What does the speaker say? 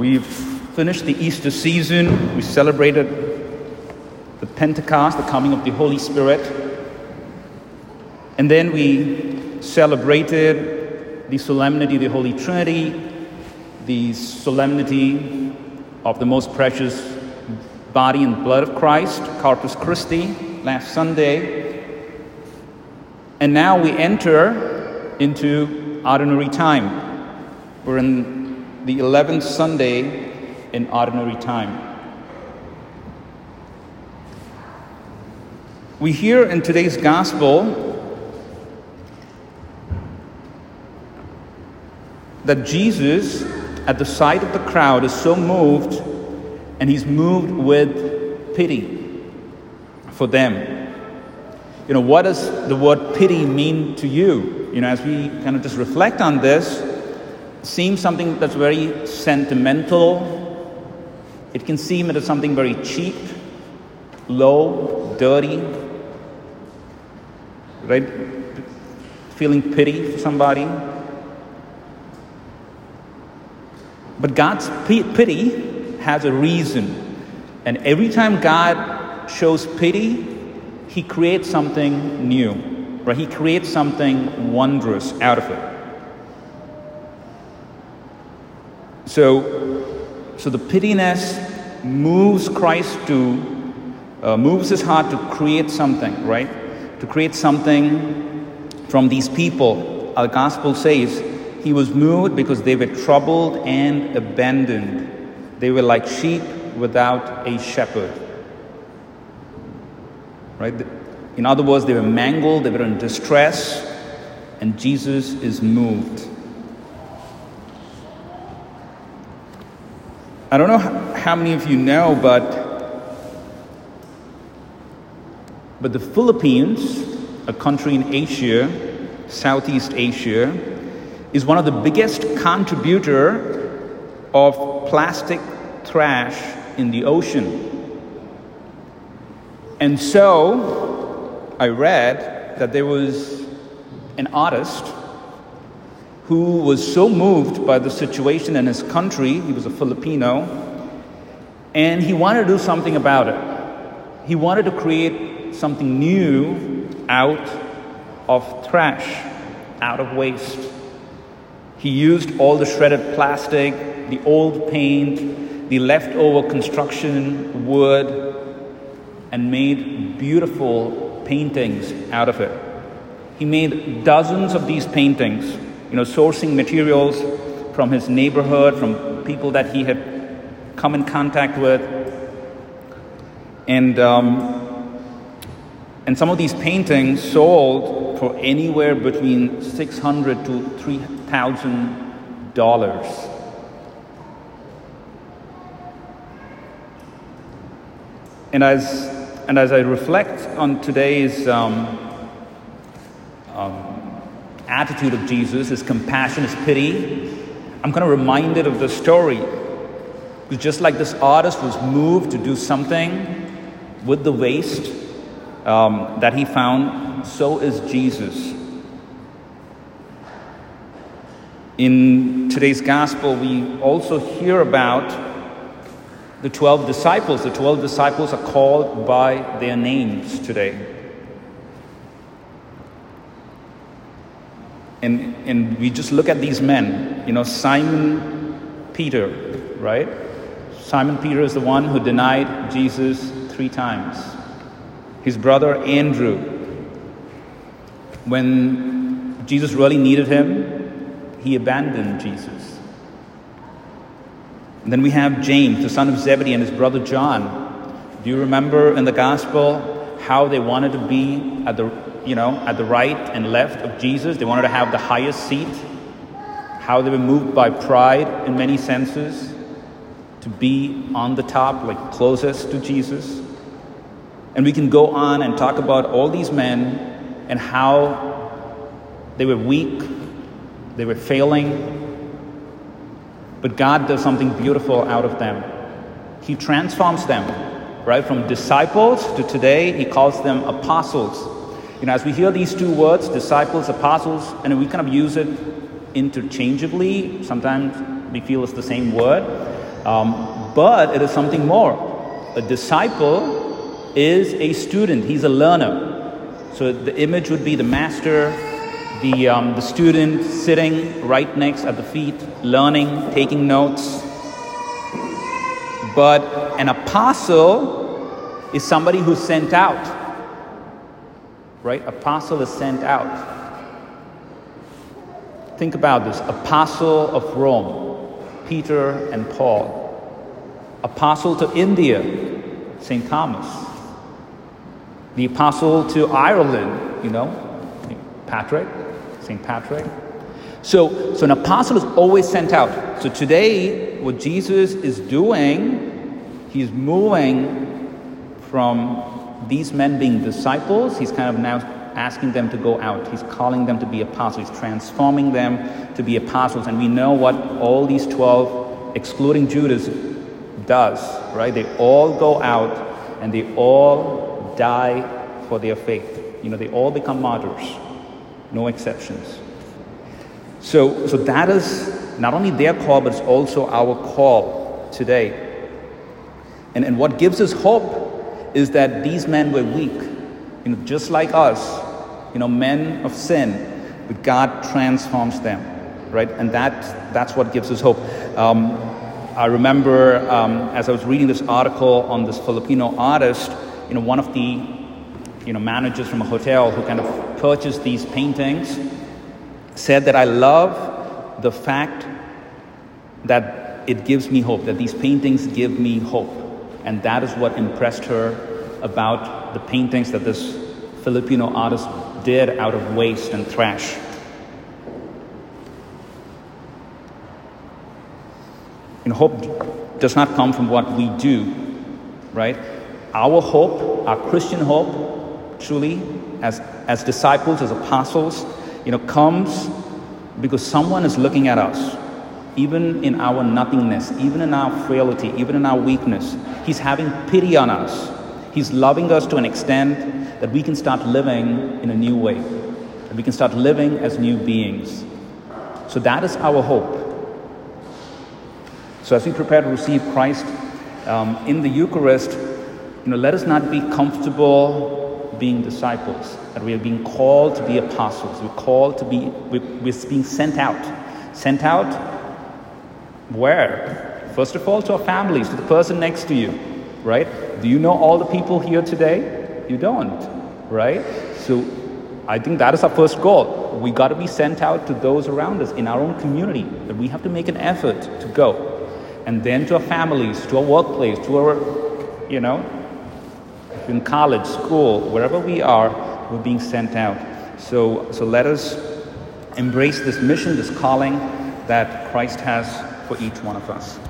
We've finished the Easter season. We celebrated the Pentecost, the coming of the Holy Spirit. And then we celebrated the solemnity of the Holy Trinity, the solemnity of the most precious body and blood of Christ, Corpus Christi, last Sunday. And now we enter into ordinary time. We're in the 11th Sunday in ordinary time. We hear in today's gospel that Jesus, at the sight of the crowd, is so moved and he's moved with pity for them. You know, what does the word pity mean to you? You know, as we kind of just reflect on this, it seems something that's very sentimental. It can seem as something very cheap, low, dirty, right? Feeling pity for somebody. But God's pity has a reason. And every time God shows pity, He creates something new, right? He creates something wondrous out of it. So, so the pityness moves Christ to, uh, moves his heart to create something, right? To create something from these people. Our gospel says he was moved because they were troubled and abandoned. They were like sheep without a shepherd. Right? In other words, they were mangled, they were in distress, and Jesus is moved. I don't know how many of you know, but but the Philippines, a country in Asia, Southeast Asia, is one of the biggest contributor of plastic trash in the ocean. And so I read that there was an artist who was so moved by the situation in his country, he was a Filipino, and he wanted to do something about it. He wanted to create something new out of trash, out of waste. He used all the shredded plastic, the old paint, the leftover construction wood, and made beautiful paintings out of it. He made dozens of these paintings, you know, sourcing materials from his neighborhood, from people that he had come in contact with. And, um, and some of these paintings sold for anywhere between 600 to 3,000 dollars. And as, and as I reflect on today's um, um, attitude of Jesus, his compassion, his pity, I'm kind of reminded of the story. Because just like this artist was moved to do something with the waste um, that he found, so is Jesus. In today's gospel, we also hear about the 12 disciples. The 12 disciples are called by their names today. And, and we just look at these men, you know, Simon Peter, right? Simon Peter is the one who denied Jesus three times. His brother Andrew, when Jesus really needed him, he abandoned Jesus. And then we have James, the son of Zebedee, and his brother John. Do you remember in the gospel how they wanted to be at the you know at the right and left of Jesus? They wanted to have the highest seat. How they were moved by pride in many senses to be on the top, like closest to Jesus. And we can go on and talk about all these men and how they were weak, they were failing, but God does something beautiful out of them. He transforms them, right? From disciples to today, He calls them apostles. You know, as we hear these two words, disciples, apostles, and we kind of use it interchangeably, sometimes we feel it's the same word. Um, but it is something more. A disciple is a student, he's a learner. So the image would be the master, the, um, the student sitting right next at the feet, learning, taking notes. But an apostle is somebody who's sent out. Right? Apostle is sent out. Think about this apostle of Rome, Peter and Paul. Apostle to India, St. Thomas. The apostle to Ireland, you know, Patrick, St. Patrick. So, so an apostle is always sent out. So today, what Jesus is doing, he's moving from these men being disciples, he's kind of now asking them to go out. He's calling them to be apostles. He's transforming them to be apostles. And we know what all these 12, excluding Judas, does, right? They all go out and they all die for their faith. You know, they all become martyrs, no exceptions. So, so that is not only their call, but it's also our call today. And, and what gives us hope is that these men were weak, you know, just like us, you know, men of sin, but God transforms them, right? And that, that's what gives us hope. Um, I remember um, as I was reading this article on this Filipino artist, you know, one of the, you know, managers from a hotel who kind of purchased these paintings said that I love the fact that it gives me hope, that these paintings give me hope. And that is what impressed her about the paintings that this Filipino artist did out of waste and trash. And hope does not come from what we do, right? Our hope, our Christian hope, truly, as, as disciples, as apostles, you know, comes because someone is looking at us, even in our nothingness, even in our frailty, even in our weakness. He's having pity on us. He's loving us to an extent that we can start living in a new way, that we can start living as new beings. So that is our hope. So as we prepare to receive Christ um, in the Eucharist, you know, let us not be comfortable being disciples. That we are being called to be apostles. We're called to be. We're, we're being sent out. Sent out where? First of all, to our families, to the person next to you, right? Do you know all the people here today? You don't, right? So I think that is our first goal. We got to be sent out to those around us in our own community, that we have to make an effort to go. And then to our families, to our workplace, to our, you know, in college, school, wherever we are, we're being sent out. So, so let us embrace this mission, this calling that Christ has for each one of us.